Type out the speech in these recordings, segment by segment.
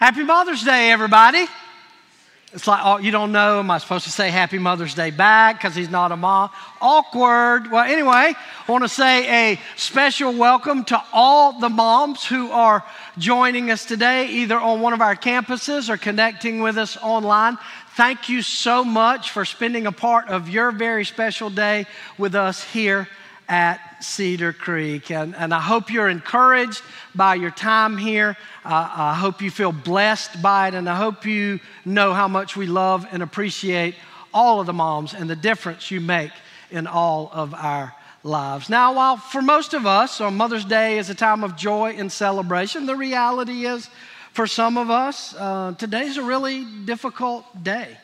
Happy Mother's Day, everybody. It's like, oh, you don't know. Am I supposed to say Happy Mother's Day back because he's not a mom? Awkward. Well, anyway, I want to say a special welcome to all the moms who are joining us today, either on one of our campuses or connecting with us online. Thank you so much for spending a part of your very special day with us here at Cedar Creek. And, and I hope you're encouraged by your time here. Uh, I hope you feel blessed by it. And I hope you know how much we love and appreciate all of the moms and the difference you make in all of our lives. Now, while for most of us, on Mother's Day is a time of joy and celebration, the reality is for some of us, uh, today's a really difficult day.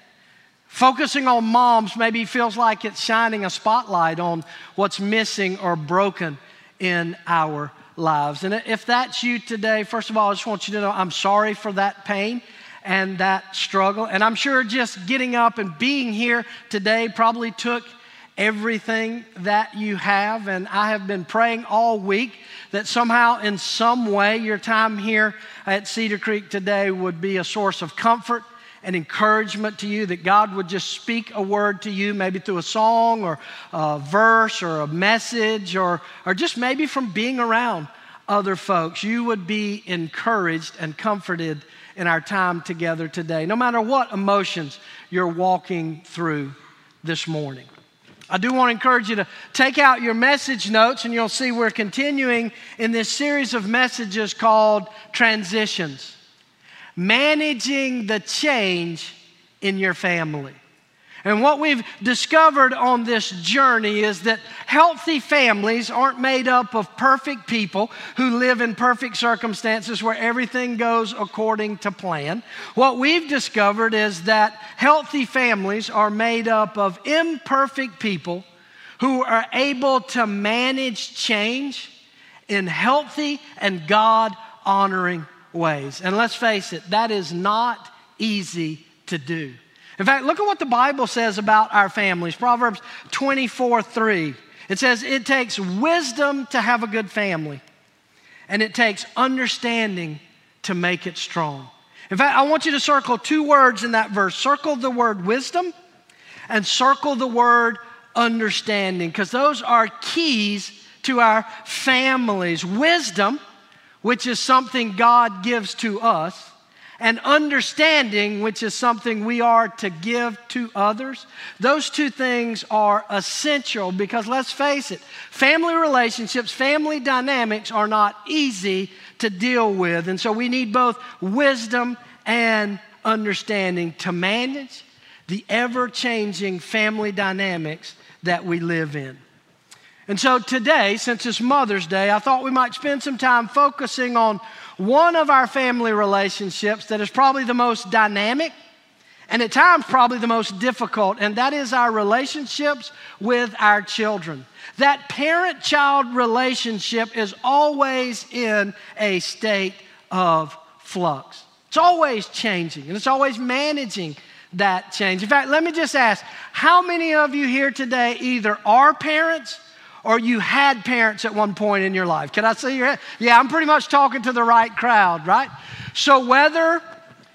Focusing on moms maybe feels like it's shining a spotlight on what's missing or broken in our lives. And if that's you today, first of all, I just want you to know I'm sorry for that pain and that struggle. And I'm sure just getting up and being here today probably took everything that you have. And I have been praying all week that somehow, in some way, your time here at Cedar Creek today would be a source of comfort an encouragement to you, that God would just speak a word to you, maybe through a song or a verse or a message or, or just maybe from being around other folks. You would be encouraged and comforted in our time together today, no matter what emotions you're walking through this morning. I do want to encourage you to take out your message notes, and you'll see we're continuing in this series of messages called Transitions managing the change in your family. And what we've discovered on this journey is that healthy families aren't made up of perfect people who live in perfect circumstances where everything goes according to plan. What we've discovered is that healthy families are made up of imperfect people who are able to manage change in healthy and God honoring ways. And let's face it, that is not easy to do. In fact, look at what the Bible says about our families. Proverbs 24 3. It says, It takes wisdom to have a good family, and it takes understanding to make it strong. In fact, I want you to circle two words in that verse circle the word wisdom and circle the word understanding, because those are keys to our families. Wisdom which is something God gives to us, and understanding, which is something we are to give to others. Those two things are essential because let's face it, family relationships, family dynamics are not easy to deal with. And so we need both wisdom and understanding to manage the ever changing family dynamics that we live in. And so today, since it's Mother's Day, I thought we might spend some time focusing on one of our family relationships that is probably the most dynamic and at times probably the most difficult, and that is our relationships with our children. That parent child relationship is always in a state of flux. It's always changing, and it's always managing that change. In fact, let me just ask how many of you here today either are parents or you had parents at one point in your life. Can I see your head? Yeah, I'm pretty much talking to the right crowd, right? So whether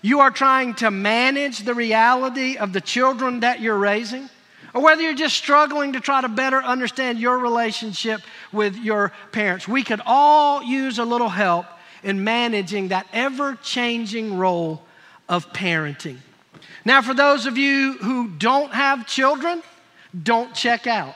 you are trying to manage the reality of the children that you're raising, or whether you're just struggling to try to better understand your relationship with your parents, we could all use a little help in managing that ever changing role of parenting. Now, for those of you who don't have children, don't check out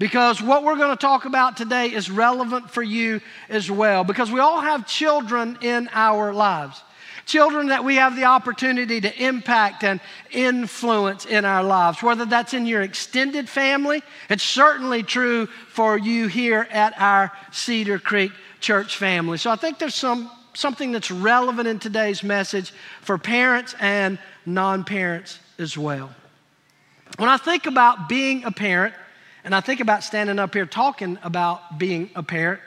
because what we're going to talk about today is relevant for you as well. Because we all have children in our lives, children that we have the opportunity to impact and influence in our lives, whether that's in your extended family. It's certainly true for you here at our Cedar Creek church family. So I think there's some something that's relevant in today's message for parents and non-parents as well. When I think about being a parent, and I think about standing up here talking about being a parent.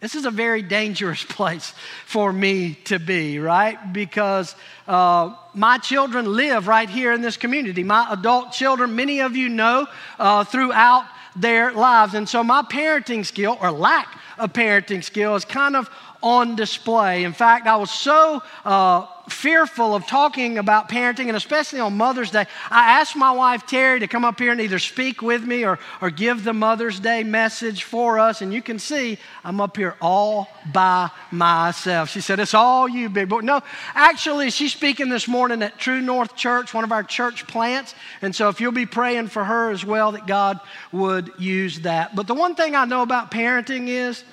This is a very dangerous place for me to be, right? Because uh, my children live right here in this community. My adult children, many of you know uh, throughout their lives. And so my parenting skill, or lack of parenting skill, is kind of on display. In fact, I was so uh, fearful of talking about parenting, and especially on Mother's Day, I asked my wife Terry to come up here and either speak with me or, or give the Mother's Day message for us. And you can see I'm up here all by myself. She said, It's all you, big boy. No, actually, she's speaking this morning at True North Church, one of our church plants. And so if you'll be praying for her as well, that God would use that. But the one thing I know about parenting is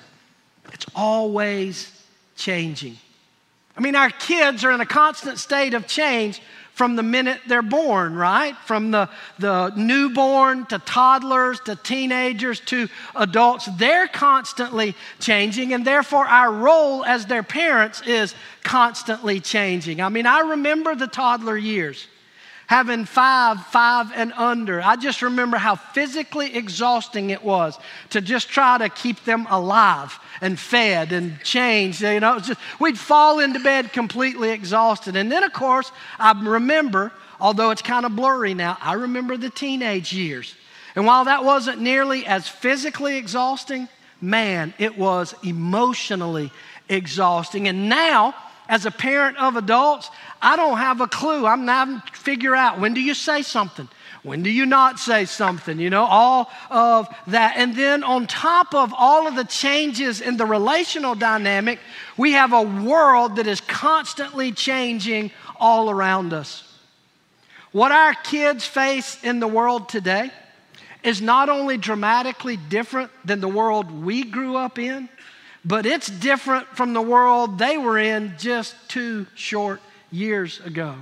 it's always changing. I mean, our kids are in a constant state of change from the minute they're born, right? From the, the newborn to toddlers to teenagers to adults. They're constantly changing, and therefore our role as their parents is constantly changing. I mean, I remember the toddler years having five, five and under. I just remember how physically exhausting it was to just try to keep them alive and fed and changed. You know, just, we'd fall into bed completely exhausted. And then, of course, I remember, although it's kind of blurry now, I remember the teenage years. And while that wasn't nearly as physically exhausting, man, it was emotionally exhausting. And now, as a parent of adults, I don't have a clue. I'm not figure out when do you say something? When do you not say something? You know, all of that. And then on top of all of the changes in the relational dynamic, we have a world that is constantly changing all around us. What our kids face in the world today is not only dramatically different than the world we grew up in, but it's different from the world they were in just two short years ago.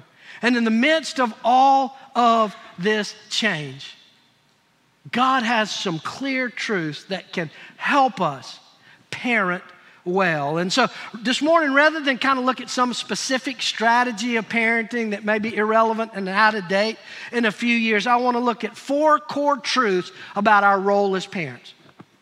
And in the midst of all of this change, God has some clear truths that can help us parent well. And so this morning, rather than kind of look at some specific strategy of parenting that may be irrelevant and out of date in a few years, I want to look at four core truths about our role as parents.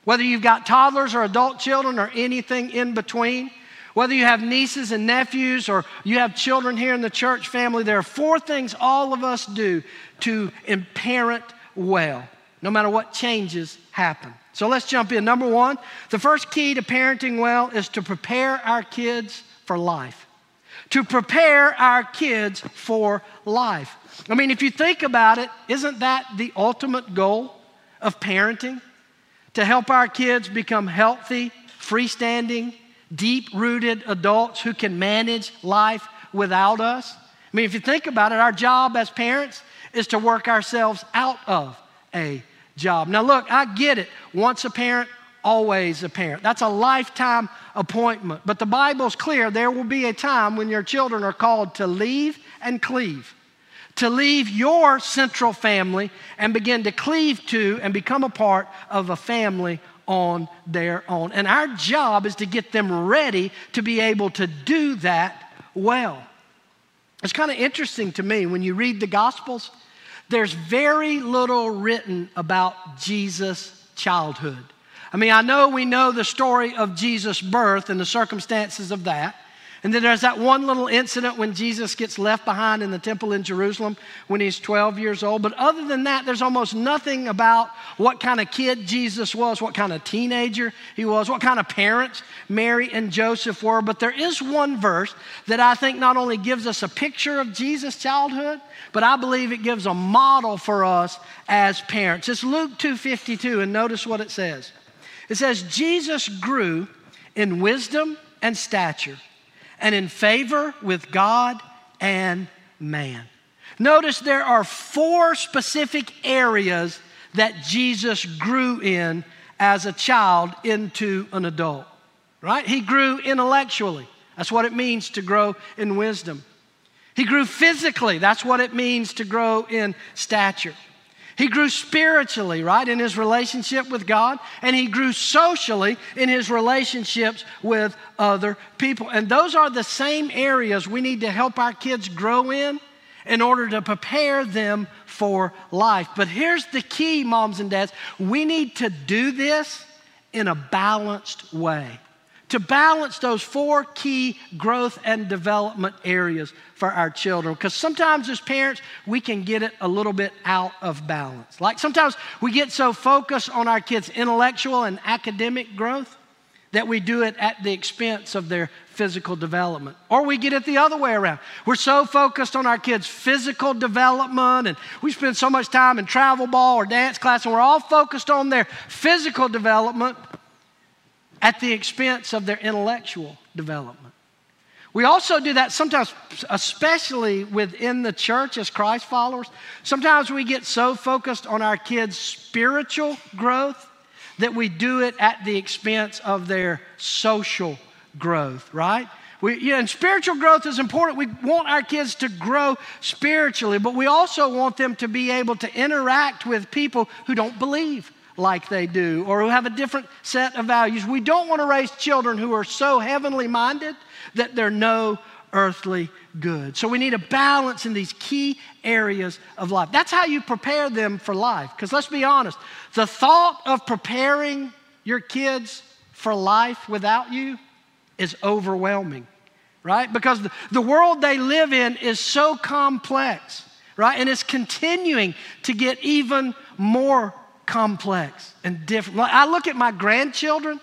Whether you've got toddlers or adult children or anything in between, whether you have nieces and nephews or you have children here in the church family, there are four things all of us do to parent well, no matter what changes happen. So let's jump in. Number one, the first key to parenting well is to prepare our kids for life. To prepare our kids for life. I mean, if you think about it, isn't that the ultimate goal of parenting? To help our kids become healthy, freestanding, deep rooted adults who can manage life without us. I mean, if you think about it, our job as parents is to work ourselves out of a job. Now, look, I get it. Once a parent, always a parent. That's a lifetime appointment. But the Bible's clear there will be a time when your children are called to leave and cleave to leave your central family and begin to cleave to and become a part of a family on their own. And our job is to get them ready to be able to do that well. It's kind of interesting to me when you read the Gospels, there's very little written about Jesus' childhood. I mean, I know we know the story of Jesus' birth and the circumstances of that. And then there's that one little incident when Jesus gets left behind in the temple in Jerusalem when he's 12 years old. But other than that, there's almost nothing about what kind of kid Jesus was, what kind of teenager he was, what kind of parents Mary and Joseph were. But there is one verse that I think not only gives us a picture of Jesus' childhood, but I believe it gives a model for us as parents. It's Luke 2:52 and notice what it says. It says Jesus grew in wisdom and stature and in favor with God and man. Notice there are four specific areas that Jesus grew in as a child into an adult, right? He grew intellectually. That's what it means to grow in wisdom. He grew physically. That's what it means to grow in stature. He grew spiritually, right, in his relationship with God, and he grew socially in his relationships with other people. And those are the same areas we need to help our kids grow in in order to prepare them for life. But here's the key, moms and dads we need to do this in a balanced way to balance those four key growth and development areas for our children. Because sometimes as parents, we can get it a little bit out of balance. Like sometimes we get so focused on our kids' intellectual and academic growth that we do it at the expense of their physical development. Or we get it the other way around. We're so focused on our kids' physical development, and we spend so much time in travel ball or dance class, and we're all focused on their physical development at the expense of their intellectual development. We also do that sometimes, especially within the church as Christ followers. Sometimes we get so focused on our kids' spiritual growth that we do it at the expense of their social growth, right? We, yeah, and spiritual growth is important. We want our kids to grow spiritually, but we also want them to be able to interact with people who don't believe like they do or who have a different set of values. We don't want to raise children who are so heavenly minded that they're no earthly good. So we need a balance in these key areas of life. That's how you prepare them for life. Because let's be honest, the thought of preparing your kids for life without you is overwhelming, right? Because the, world they live in is so complex, right? And it's continuing to get even more complex and different. I look at my grandchildren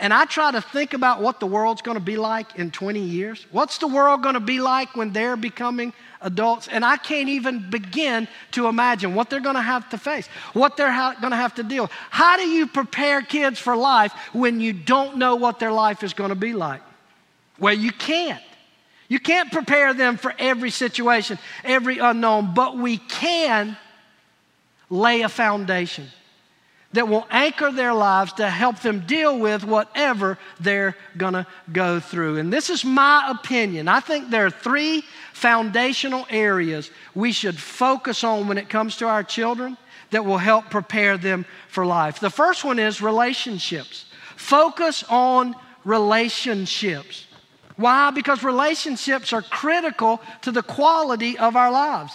and I try to think about what the world's going to be like in 20 years. What's the world going to be like when they're becoming adults? And I can't even begin to imagine what they're going to have to face, what they're ha- going to have to deal with. How do you prepare kids for life when you don't know what their life is going to be like? Well, you can't. You can't prepare them for every situation, every unknown, but we can lay a foundation that will anchor their lives to help them deal with whatever they're going to go through. And this is my opinion. I think there are three foundational areas we should focus on when it comes to our children that will help prepare them for life. The first one is relationships. Focus on relationships. Why? Because relationships are critical to the quality of our lives.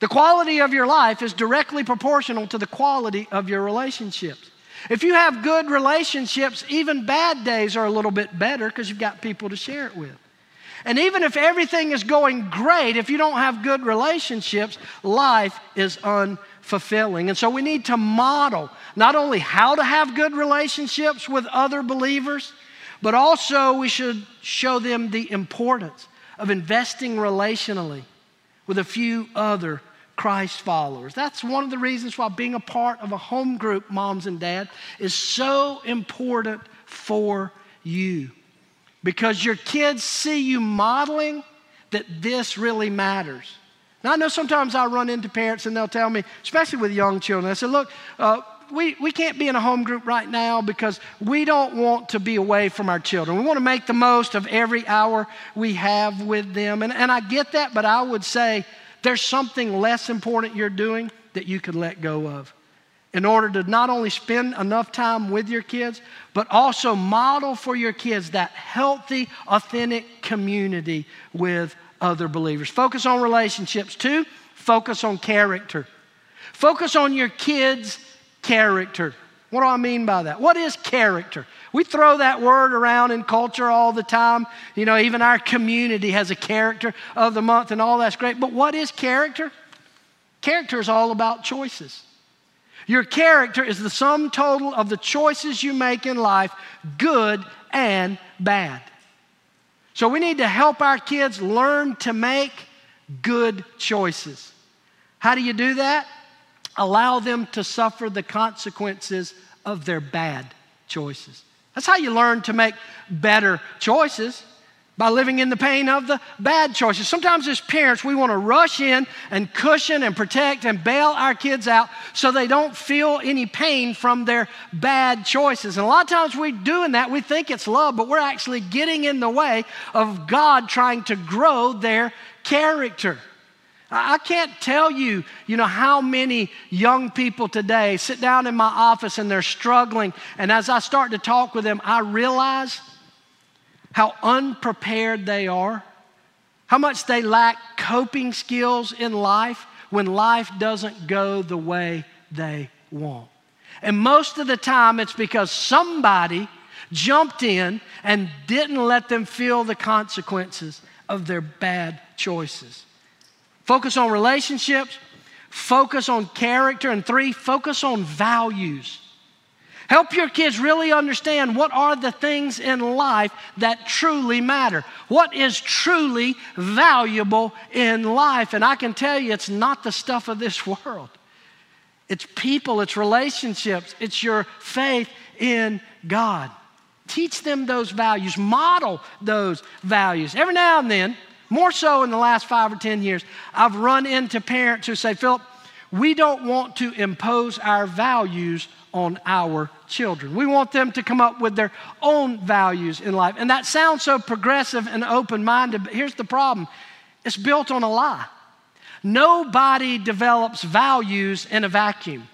The quality of your life is directly proportional to the quality of your relationships. If you have good relationships, even bad days are a little bit better because you've got people to share it with. And even if everything is going great, if you don't have good relationships, life is unfulfilling. And so we need to model not only how to have good relationships with other believers, but also we should show them the importance of investing relationally with a few other Christ followers. That's one of the reasons why being a part of a home group, moms and dad, is so important for you. Because your kids see you modeling that this really matters. Now, I know sometimes I run into parents and they'll tell me, especially with young children, I said, look, uh, we, we can't be in a home group right now because we don't want to be away from our children. We want to make the most of every hour we have with them. And, and I get that, but I would say, there's something less important you're doing that you could let go of in order to not only spend enough time with your kids, but also model for your kids that healthy, authentic community with other believers. Focus on relationships. Two, focus on character. Focus on your kids' character. What do I mean by that? What is character? We throw that word around in culture all the time. You know, even our community has a character of the month and all that's great. But what is character? Character is all about choices. Your character is the sum total of the choices you make in life, good and bad. So we need to help our kids learn to make good choices. How do you do that? Allow them to suffer the consequences of their bad choices. That's how you learn to make better choices by living in the pain of the bad choices. Sometimes, as parents, we want to rush in and cushion and protect and bail our kids out so they don't feel any pain from their bad choices. And a lot of times, we're doing that. We think it's love, but we're actually getting in the way of God trying to grow their character. I can't tell you, you know, how many young people today sit down in my office and they're struggling. And as I start to talk with them, I realize how unprepared they are, how much they lack coping skills in life when life doesn't go the way they want. And most of the time, it's because somebody jumped in and didn't let them feel the consequences of their bad choices. Focus on relationships, focus on character, and three, focus on values. Help your kids really understand what are the things in life that truly matter. What is truly valuable in life? And I can tell you, it's not the stuff of this world. It's people, it's relationships, it's your faith in God. Teach them those values, model those values. Every now and then, more so in the last five or 10 years, I've run into parents who say, Philip, we don't want to impose our values on our children. We want them to come up with their own values in life. And that sounds so progressive and open minded, but here's the problem it's built on a lie. Nobody develops values in a vacuum.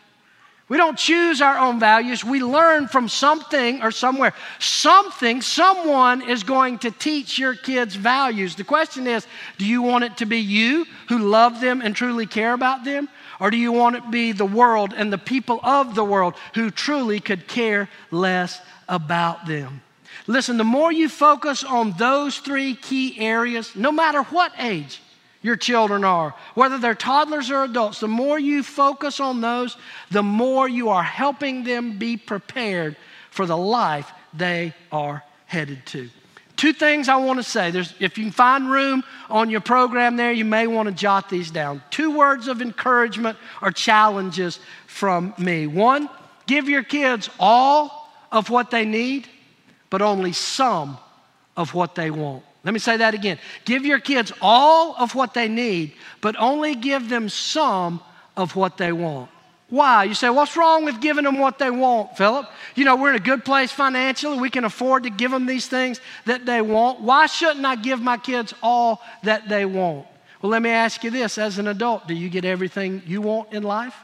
We don't choose our own values. We learn from something or somewhere. Something, someone is going to teach your kids values. The question is do you want it to be you who love them and truly care about them? Or do you want it to be the world and the people of the world who truly could care less about them? Listen, the more you focus on those three key areas, no matter what age, your children are, whether they're toddlers or adults, the more you focus on those, the more you are helping them be prepared for the life they are headed to. Two things I want to say. There's, if you can find room on your program there, you may want to jot these down. Two words of encouragement or challenges from me. One, give your kids all of what they need, but only some of what they want. Let me say that again. Give your kids all of what they need, but only give them some of what they want. Why? You say, what's wrong with giving them what they want, Philip? You know, we're in a good place financially. We can afford to give them these things that they want. Why shouldn't I give my kids all that they want? Well, let me ask you this as an adult, do you get everything you want in life?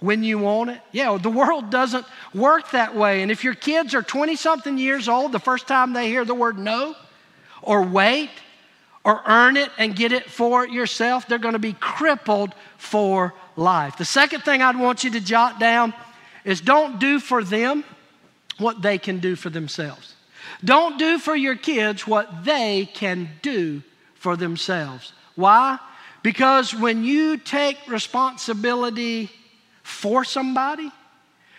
When you want it? Yeah, the world doesn't work that way. And if your kids are 20 something years old, the first time they hear the word no, or wait or earn it and get it for yourself, they're going to be crippled for life. The second thing I'd want you to jot down is don't do for them what they can do for themselves. Don't do for your kids what they can do for themselves. Why? Because when you take responsibility for somebody,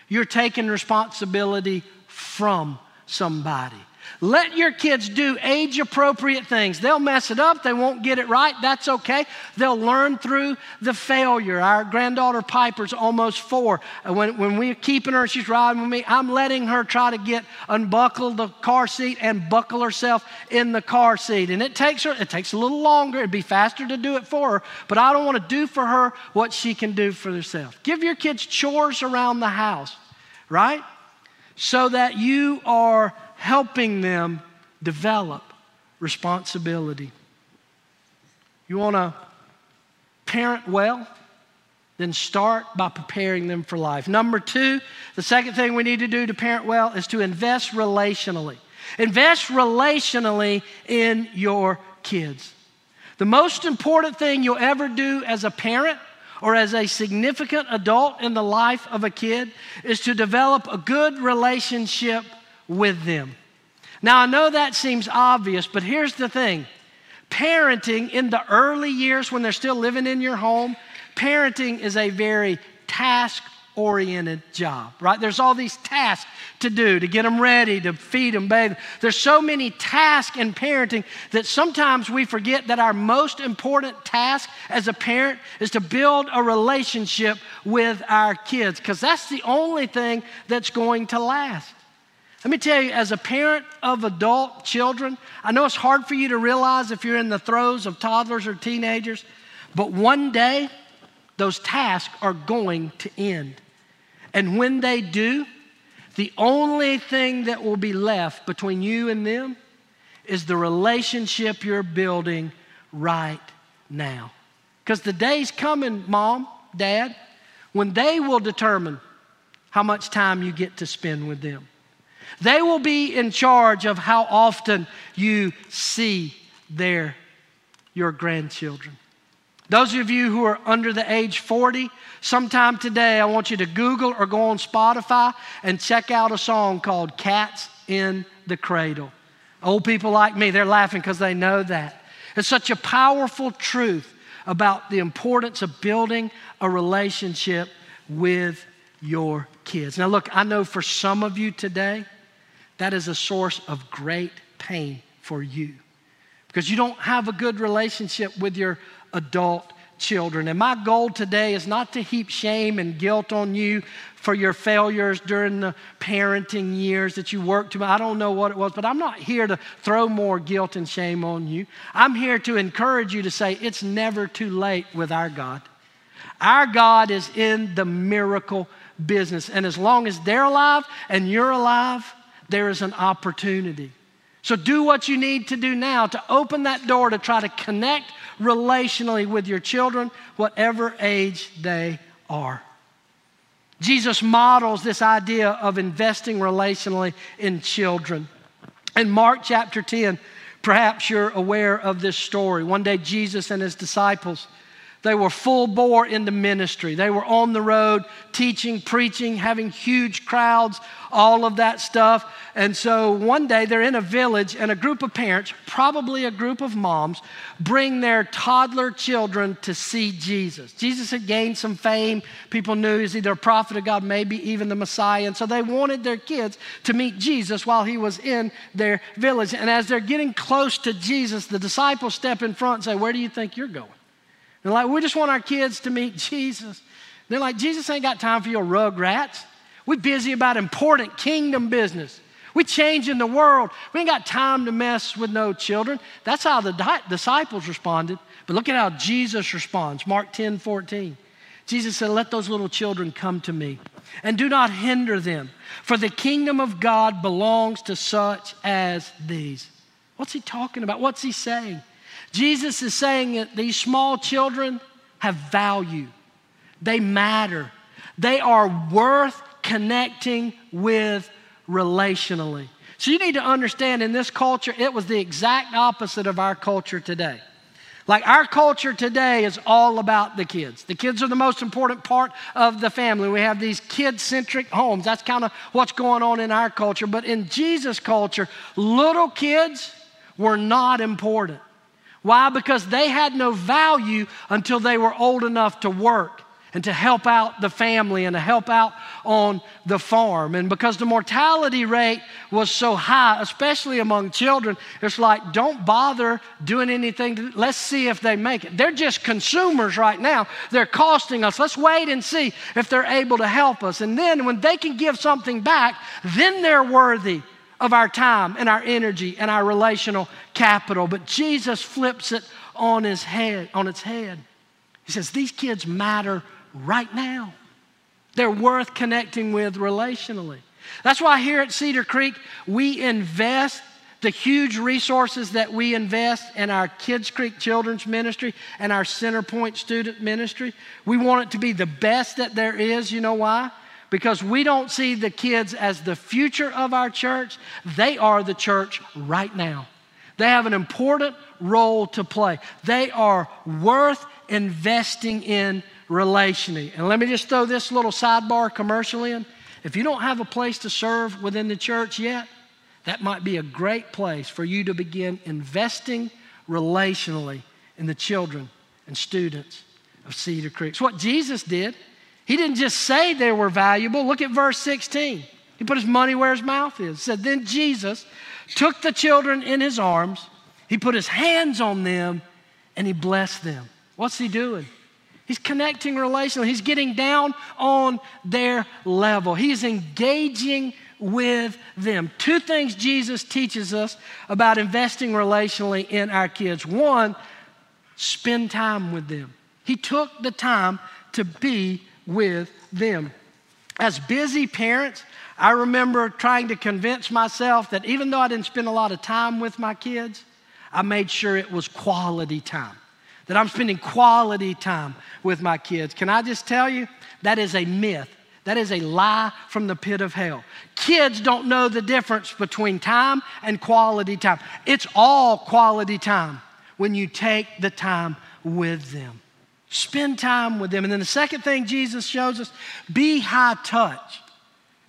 you're taking responsibility from somebody. Let your kids do age appropriate things. They'll mess it up, they won't get it right. That's okay. They'll learn through the failure. Our granddaughter Piper's almost four. When, when we're keeping her, she's riding with me, I'm letting her try to get unbuckle the car seat and buckle herself in the car seat. And it takes her, it takes a little longer. It'd be faster to do it for her, but I don't want to do for her what she can do for herself. Give your kids chores around the house, right? So that you are helping them develop responsibility. You want to parent well? Then start by preparing them for life. Number two, the second thing we need to do to parent well is to invest relationally. Invest relationally in your kids. The most important thing you'll ever do as a parent or as a significant adult in the life of a kid is to develop a good relationship with them. Now, I know that seems obvious, but here's the thing parenting in the early years when they're still living in your home, parenting is a very task oriented job, right? There's all these tasks to do to get them ready, to feed them, bathe. There's so many tasks in parenting that sometimes we forget that our most important task as a parent is to build a relationship with our kids because that's the only thing that's going to last. Let me tell you, as a parent of adult children, I know it's hard for you to realize if you're in the throes of toddlers or teenagers, but one day those tasks are going to end. And when they do, the only thing that will be left between you and them is the relationship you're building right now. Because the day's coming, mom, dad, when they will determine how much time you get to spend with them. They will be in charge of how often you see their, your grandchildren. Those of you who are under the age 40, sometime today I want you to Google or go on Spotify and check out a song called Cats in the Cradle. Old people like me, they're laughing because they know that. It's such a powerful truth about the importance of building a relationship with your kids. Now, look, I know for some of you today, that is a source of great pain for you because you don't have a good relationship with your adult children. And my goal today is not to heap shame and guilt on you for your failures during the parenting years that you worked to. I don't know what it was, but I'm not here to throw more guilt and shame on you. I'm here to encourage you to say it's never too late with our God. Our God is in the miracle business. And as long as they're alive and you're alive, there is an opportunity. So do what you need to do now to open that door to try to connect relationally with your children, whatever age they are. Jesus models this idea of investing relationally in children. In Mark chapter 10, perhaps you're aware of this story. One day, Jesus and his disciples they were full bore in the ministry. They were on the road teaching, preaching, having huge crowds, all of that stuff. And so one day they're in a village, and a group of parents, probably a group of moms, bring their toddler children to see Jesus. Jesus had gained some fame. People knew he's either a prophet of God, maybe even the Messiah. And so they wanted their kids to meet Jesus while he was in their village. And as they're getting close to Jesus, the disciples step in front and say, Where do you think you're going? They're like, we just want our kids to meet Jesus. They're like, Jesus ain't got time for your rug rats. We're busy about important kingdom business. We're changing the world. We ain't got time to mess with no children. That's how the di- disciples responded. But look at how Jesus responds. Mark 10 14. Jesus said, Let those little children come to me and do not hinder them, for the kingdom of God belongs to such as these. What's he talking about? What's he saying? Jesus is saying that these small children have value, they matter, they are worth connecting with relationally. So you need to understand in this culture, it was the exact opposite of our culture today. Like our culture today is all about the kids. The kids are the most important part of the family. We have these kid centric homes. That's kind of what's going on in our culture. But in Jesus' culture, little kids were not important. Why? Because they had no value until they were old enough to work and to help out the family and to help out on the farm. And because the mortality rate was so high, especially among children, it's like, don't bother doing anything. Let's see if they make it. They're just consumers right now. They're costing us. Let's wait and see if they're able to help us. And then when they can give something back, then they're worthy of our time and our energy and our relational capital. But Jesus flips it on his head, on its head. He says, These kids matter right now. They're worth connecting with relationally. That's why here at Cedar Creek, we invest the huge resources that we invest in our Kids Creek Children's Ministry and our Center Point Student Ministry. We want it to be the best that there is. You know why? Because we don't see the kids as the future of our church. They are the church right now. They have an important role to play. They are worth investing in relationally. And let me just throw this little sidebar commercial in. If you don't have a place to serve within the church yet, that might be a great place for you to begin investing relationally in the children and students of Cedar Creek. It's what Jesus did. He didn't just say they were valuable. Look at verse 16. He put his money where his mouth is. It said, Then Jesus took the children in his arms, he put his hands on them, and he blessed them. What's he doing? He's connecting relationally. He's getting down on their level. He's engaging with them. Two things Jesus teaches us about investing relationally in our kids. One, spend time with them. He took the time to be with them. As busy parents, I remember trying to convince myself that even though I didn't spend a lot of time with my kids, I made sure it was quality time. That I'm spending quality time with my kids. Can I just tell you, that is a myth. That is a lie from the pit of hell. Kids don't know the difference between time and quality time. It's all quality time when you take the time with them. Spend time with them. And then the second thing Jesus shows us be high touch.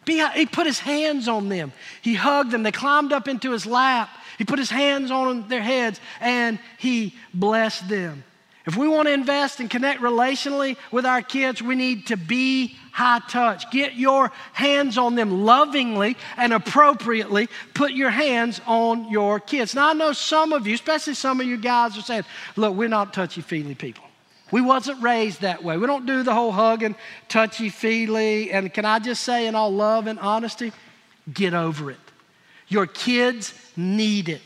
Be high, he put his hands on them, he hugged them, they climbed up into his lap. He put his hands on their heads and he blessed them. If we want to invest and connect relationally with our kids, we need to be high touch. Get your hands on them lovingly and appropriately. Put your hands on your kids. Now, I know some of you, especially some of you guys, are saying, look, we're not touchy feely people. We wasn't raised that way. We don't do the whole hugging, touchy feely. And can I just say, in all love and honesty, get over it. Your kids need it.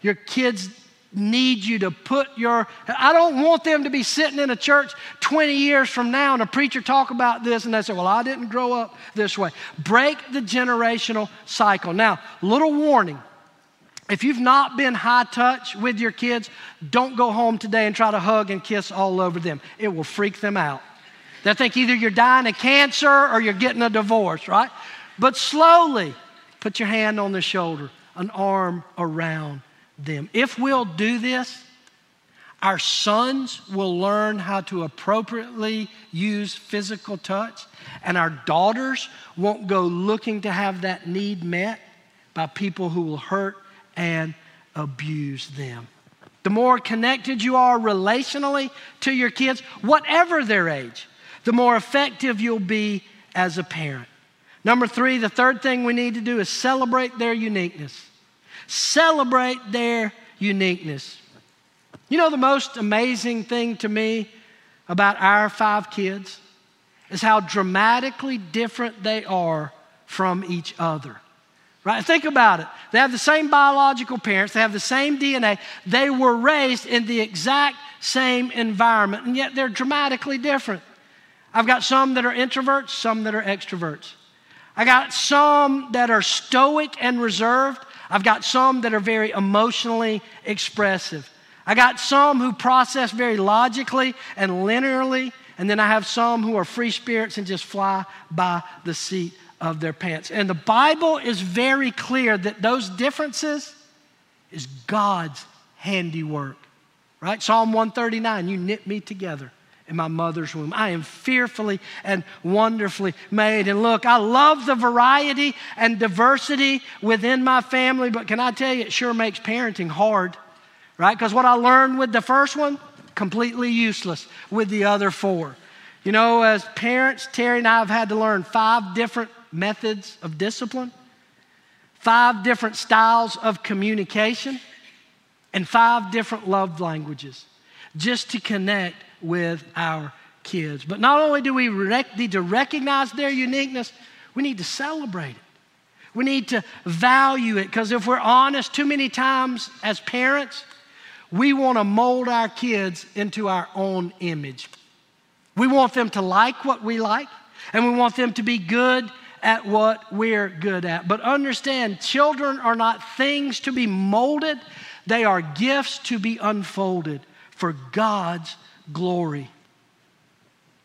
Your kids need you to put your i don't want them to be sitting in a church 20 years from now and a preacher talk about this and they say well i didn't grow up this way break the generational cycle now little warning if you've not been high touch with your kids don't go home today and try to hug and kiss all over them. It will freak them out. They think either you're dying of cancer or you're getting a divorce right? But slowly put your hand on the shoulder an arm around them. If we'll do this, our sons will learn how to appropriately use physical touch, and our daughters won't go looking to have that need met by people who will hurt and abuse them. The more connected you are relationally to your kids, whatever their age, the more effective you'll be as a parent. Number three, the third thing we need to do is celebrate their uniqueness celebrate their uniqueness. You know, the most amazing thing to me about our five kids is how dramatically different they are from each other. Right? Think about it. They have the same biological parents, they have the same DNA, they were raised in the exact same environment, and yet they're dramatically different. I've got some that are introverts, some that are extroverts. I got some that are stoic and reserved. I've got some that are very emotionally expressive. I got some who process very logically and linearly, and then I have some who are free spirits and just fly by the seat of their pants. And the Bible is very clear that those differences is God's handiwork. Right? Psalm 139, you knit me together in my mother's womb. I am fearfully and wonderfully made. And look, I love the variety and diversity within my family, but can I tell you, it sure makes parenting hard, right? Because what I learned with the first one, completely useless with the other four. You know, as parents, Terry and I have had to learn five different methods of discipline, five different styles of communication, and five different love languages just to connect with our kids. But not only do we rec- need to recognize their uniqueness, we need to celebrate it. We need to value it because if we're honest, too many times as parents, we want to mold our kids into our own image. We want them to like what we like, and we want them to be good at what we're good at. But understand, children are not things to be molded, they are gifts to be unfolded for God's glory.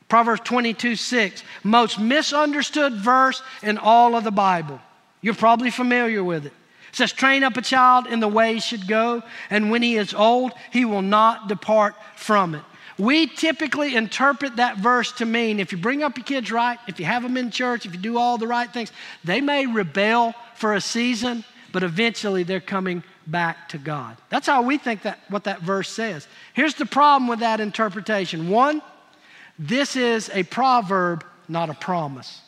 Proverbs 22 6, most misunderstood verse in all of the Bible. You're probably familiar with it. It says, Train up a child in the way he should go, and when he is old, he will not depart from it. We typically interpret that verse to mean if you bring up your kids right, if you have them in church, if you do all the right things, they may rebel for a season, but eventually they're coming back to God. That's how we think that what that verse says. Here's the problem with that interpretation. One, this is a proverb, not a promise.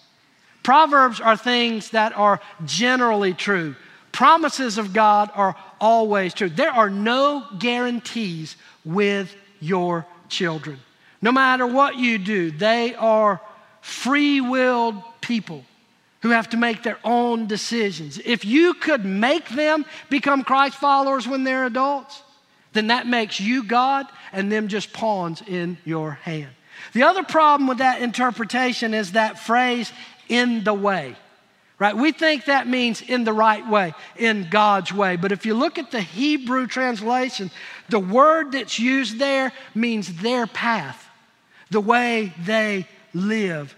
Proverbs are things that are generally true. Promises of God are always true. There are no guarantees with your children. No matter what you do, they are free willed people who have to make their own decisions. If you could make them become Christ followers when they're adults, then that makes you God and them just pawns in your hand. The other problem with that interpretation is that phrase, in the way. Right? We think that means in the right way, in God's way. But if you look at the Hebrew translation, the word that's used there means their path, the way they live.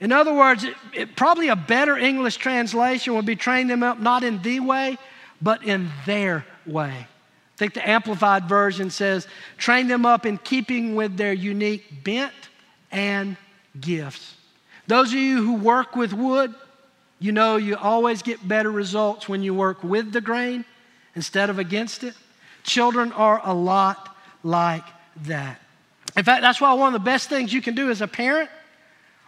In other words, it, it, probably a better English translation would be train them up not in the way, but in their way. I think the Amplified Version says, train them up in keeping with their unique bent and gifts. Those of you who work with wood, you know you always get better results when you work with the grain instead of against it. Children are a lot like that. In fact, that's why one of the best things you can do as a parent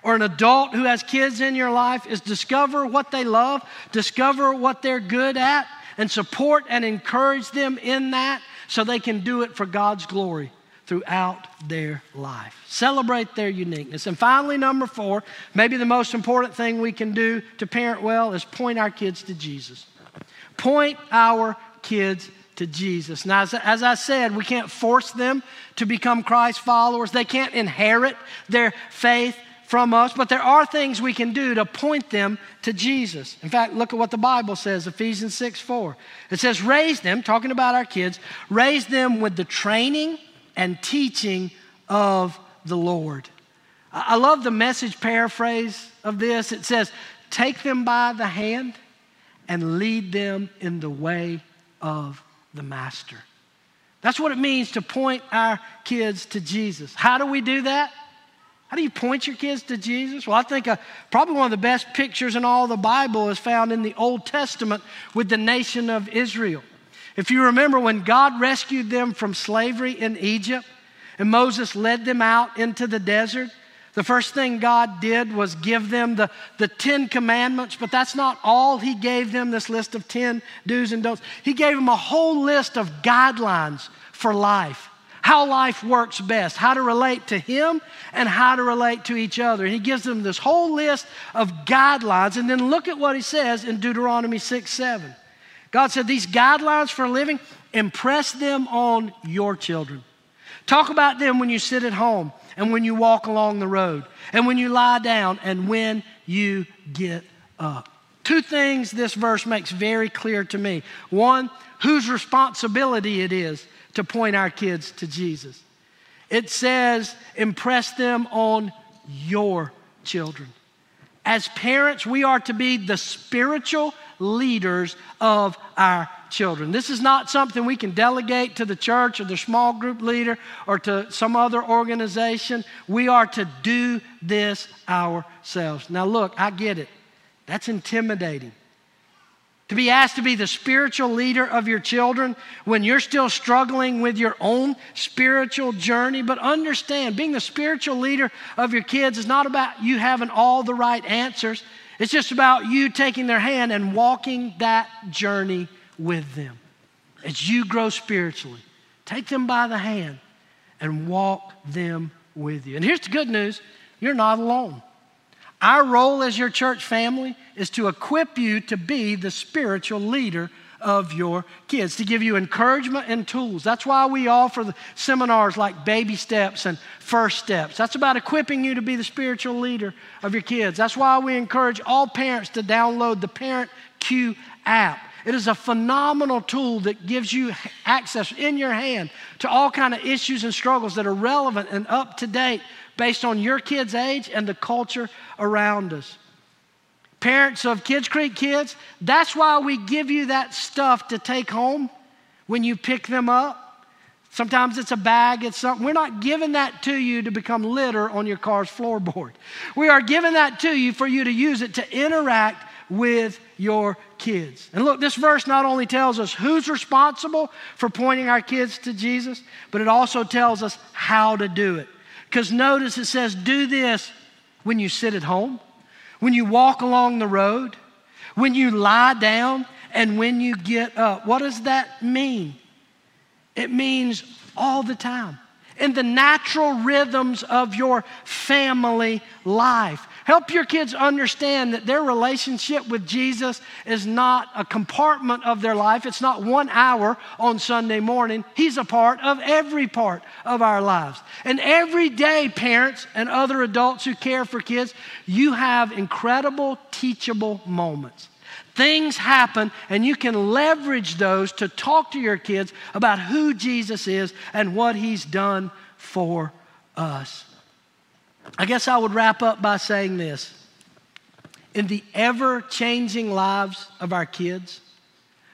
or an adult who has kids in your life is discover what they love, discover what they're good at, and support and encourage them in that so they can do it for God's glory throughout their life. Celebrate their uniqueness. And finally, number four, maybe the most important thing we can do to parent well is point our kids to Jesus. Point our kids to Jesus. Now, as, as, I said, we can't force them to become Christ followers. They can't inherit their faith from us, but there are things we can do to point them to Jesus. In fact, look at what the Bible says Ephesians 6 4. It says, Raise them, talking about our kids, raise them with the training and teaching of the Lord. I love the message paraphrase of this. It says, Take them by the hand and lead them in the way of the Master. That's what it means to point our kids to Jesus. How do we do that? How do you point your kids to Jesus? Well, I think uh, probably one of the best pictures in all the Bible is found in the Old Testament with the nation of Israel. If you remember when God rescued them from slavery in Egypt and Moses led them out into the desert, the first thing God did was give them the, the Ten Commandments, but that's not all He gave them, this list of 10 do's and don'ts. He gave them a whole list of guidelines for life, how life works best, how to relate to Him and how to relate to each other. He gives them this whole list of guidelines. And then look at what He says in Deuteronomy 6 7. God said, These guidelines for living, impress them on your children. Talk about them when you sit at home and when you walk along the road, and when you lie down, and when you get up. Two things this verse makes very clear to me. One, whose responsibility it is to point our kids to Jesus. It says, impress them on your children. As parents, we are to be the spiritual leaders of our children. This is not something we can delegate to the church or the small group leader or to some other organization. We are to do this ourselves. Now, look, I get it. That's intimidating. To be asked to be the spiritual leader of your children when you're still struggling with your own spiritual journey. But understand, being the spiritual leader of your kids is not about you having all the right answers. It's just about you taking their hand and walking that journey with them. As you grow spiritually, take them by the hand and walk them with you. And here's the good news you're not alone. Our role as your church family is to equip you to be the spiritual leader of your kids, to give you encouragement and tools. That's why we offer the seminars like Baby Steps and First Steps. That's about equipping you to be the spiritual leader of your kids. That's why we encourage all parents to download the Parent Cue app. It is a phenomenal tool that gives you access in your hand to all kind of issues and struggles that are relevant and up to date based on your kid's age and the culture around us parents of Kids Creek kids, that's why we give you that stuff to take home when you pick them up. Sometimes it's a bag, it's something. We're not giving that to you to become litter on your car's floorboard. We are giving that to you for you to use it to interact with your kids. And look, this verse not only tells us who's responsible for pointing our kids to Jesus, but it also tells us how to do it. Because notice it says, do this when you sit at home when you walk along the road, when you lie down, and when you get up. What does that mean? It means all the time. In the natural rhythms of your family life. Help your kids understand that their relationship with Jesus is not a compartment of their life. It's not one hour on Sunday morning. He's a part of every part of our lives. And every day, parents and other adults who care for kids, you have incredible teachable moments. Things happen, and you can leverage those to talk to your kids about who Jesus is and what he's done for us. I guess I would wrap up by saying this. In the ever changing lives of our kids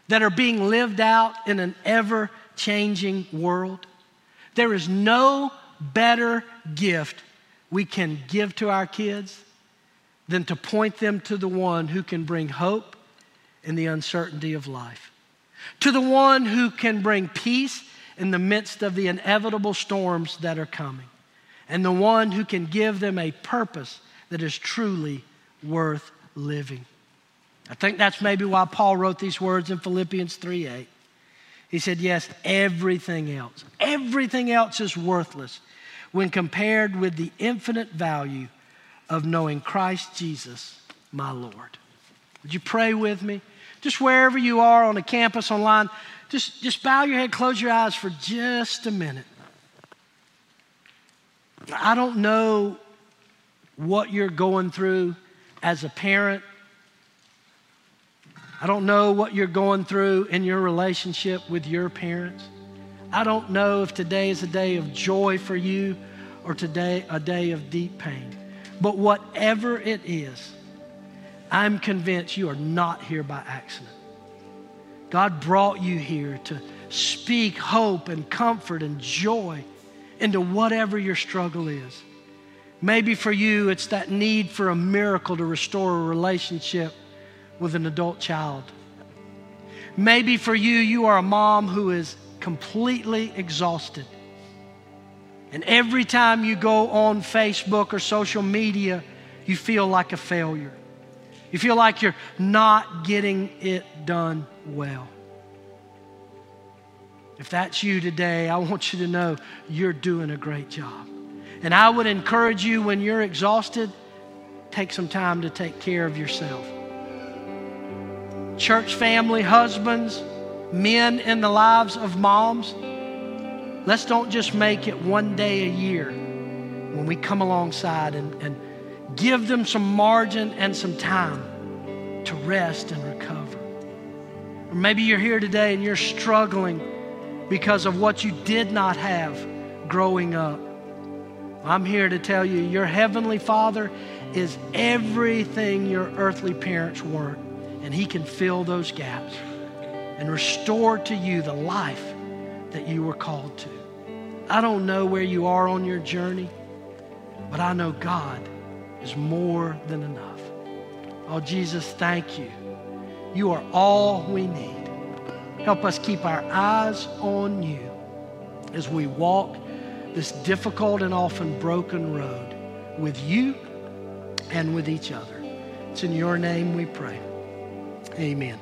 that are being lived out in an ever changing world, there is no better gift we can give to our kids than to point them to the one who can bring hope in the uncertainty of life, to the one who can bring peace in the midst of the inevitable storms that are coming and the one who can give them a purpose that is truly worth living. I think that's maybe why Paul wrote these words in Philippians 3 8. He said, Yes, everything else, everything else is worthless when compared with the infinite value of knowing Christ Jesus, my Lord. Would you pray with me? Just wherever you are on a campus, online, just, just bow your head, close your eyes for just a minute. I don't know what you're going through as a parent. I don't know what you're going through in your relationship with your parents. I don't know if today is a day of joy for you or today a day of deep pain. But whatever it is, I'm convinced you are not here by accident. God brought you here to speak hope and comfort and joy into whatever your struggle is. Maybe for you, it's that need for a miracle to restore a relationship with an adult child. Maybe for you, you are a mom who is completely exhausted. And every time you go on Facebook or social media, you feel like a failure. You feel like you're not getting it done well. If that's you today, I want you to know you're doing a great job. And I would encourage you when you're exhausted, take some time to take care of yourself. Church family, husbands, men in the lives of moms, let's don't just make it one day a year when we come alongside and, and give them some margin and some time to rest and recover. Or maybe you're here today and you're struggling because of what you did not have growing up. I'm here to tell you your Heavenly Father is everything your earthly parents weren't, and He can fill those gaps and restore to you the life that you were called to. I don't know where you are on your journey, but I know God is more than enough. Oh, Jesus, thank you. You are all we need. Help us keep our eyes on you as we walk this difficult and often broken road with you and with each other. It's in your name we pray. Amen.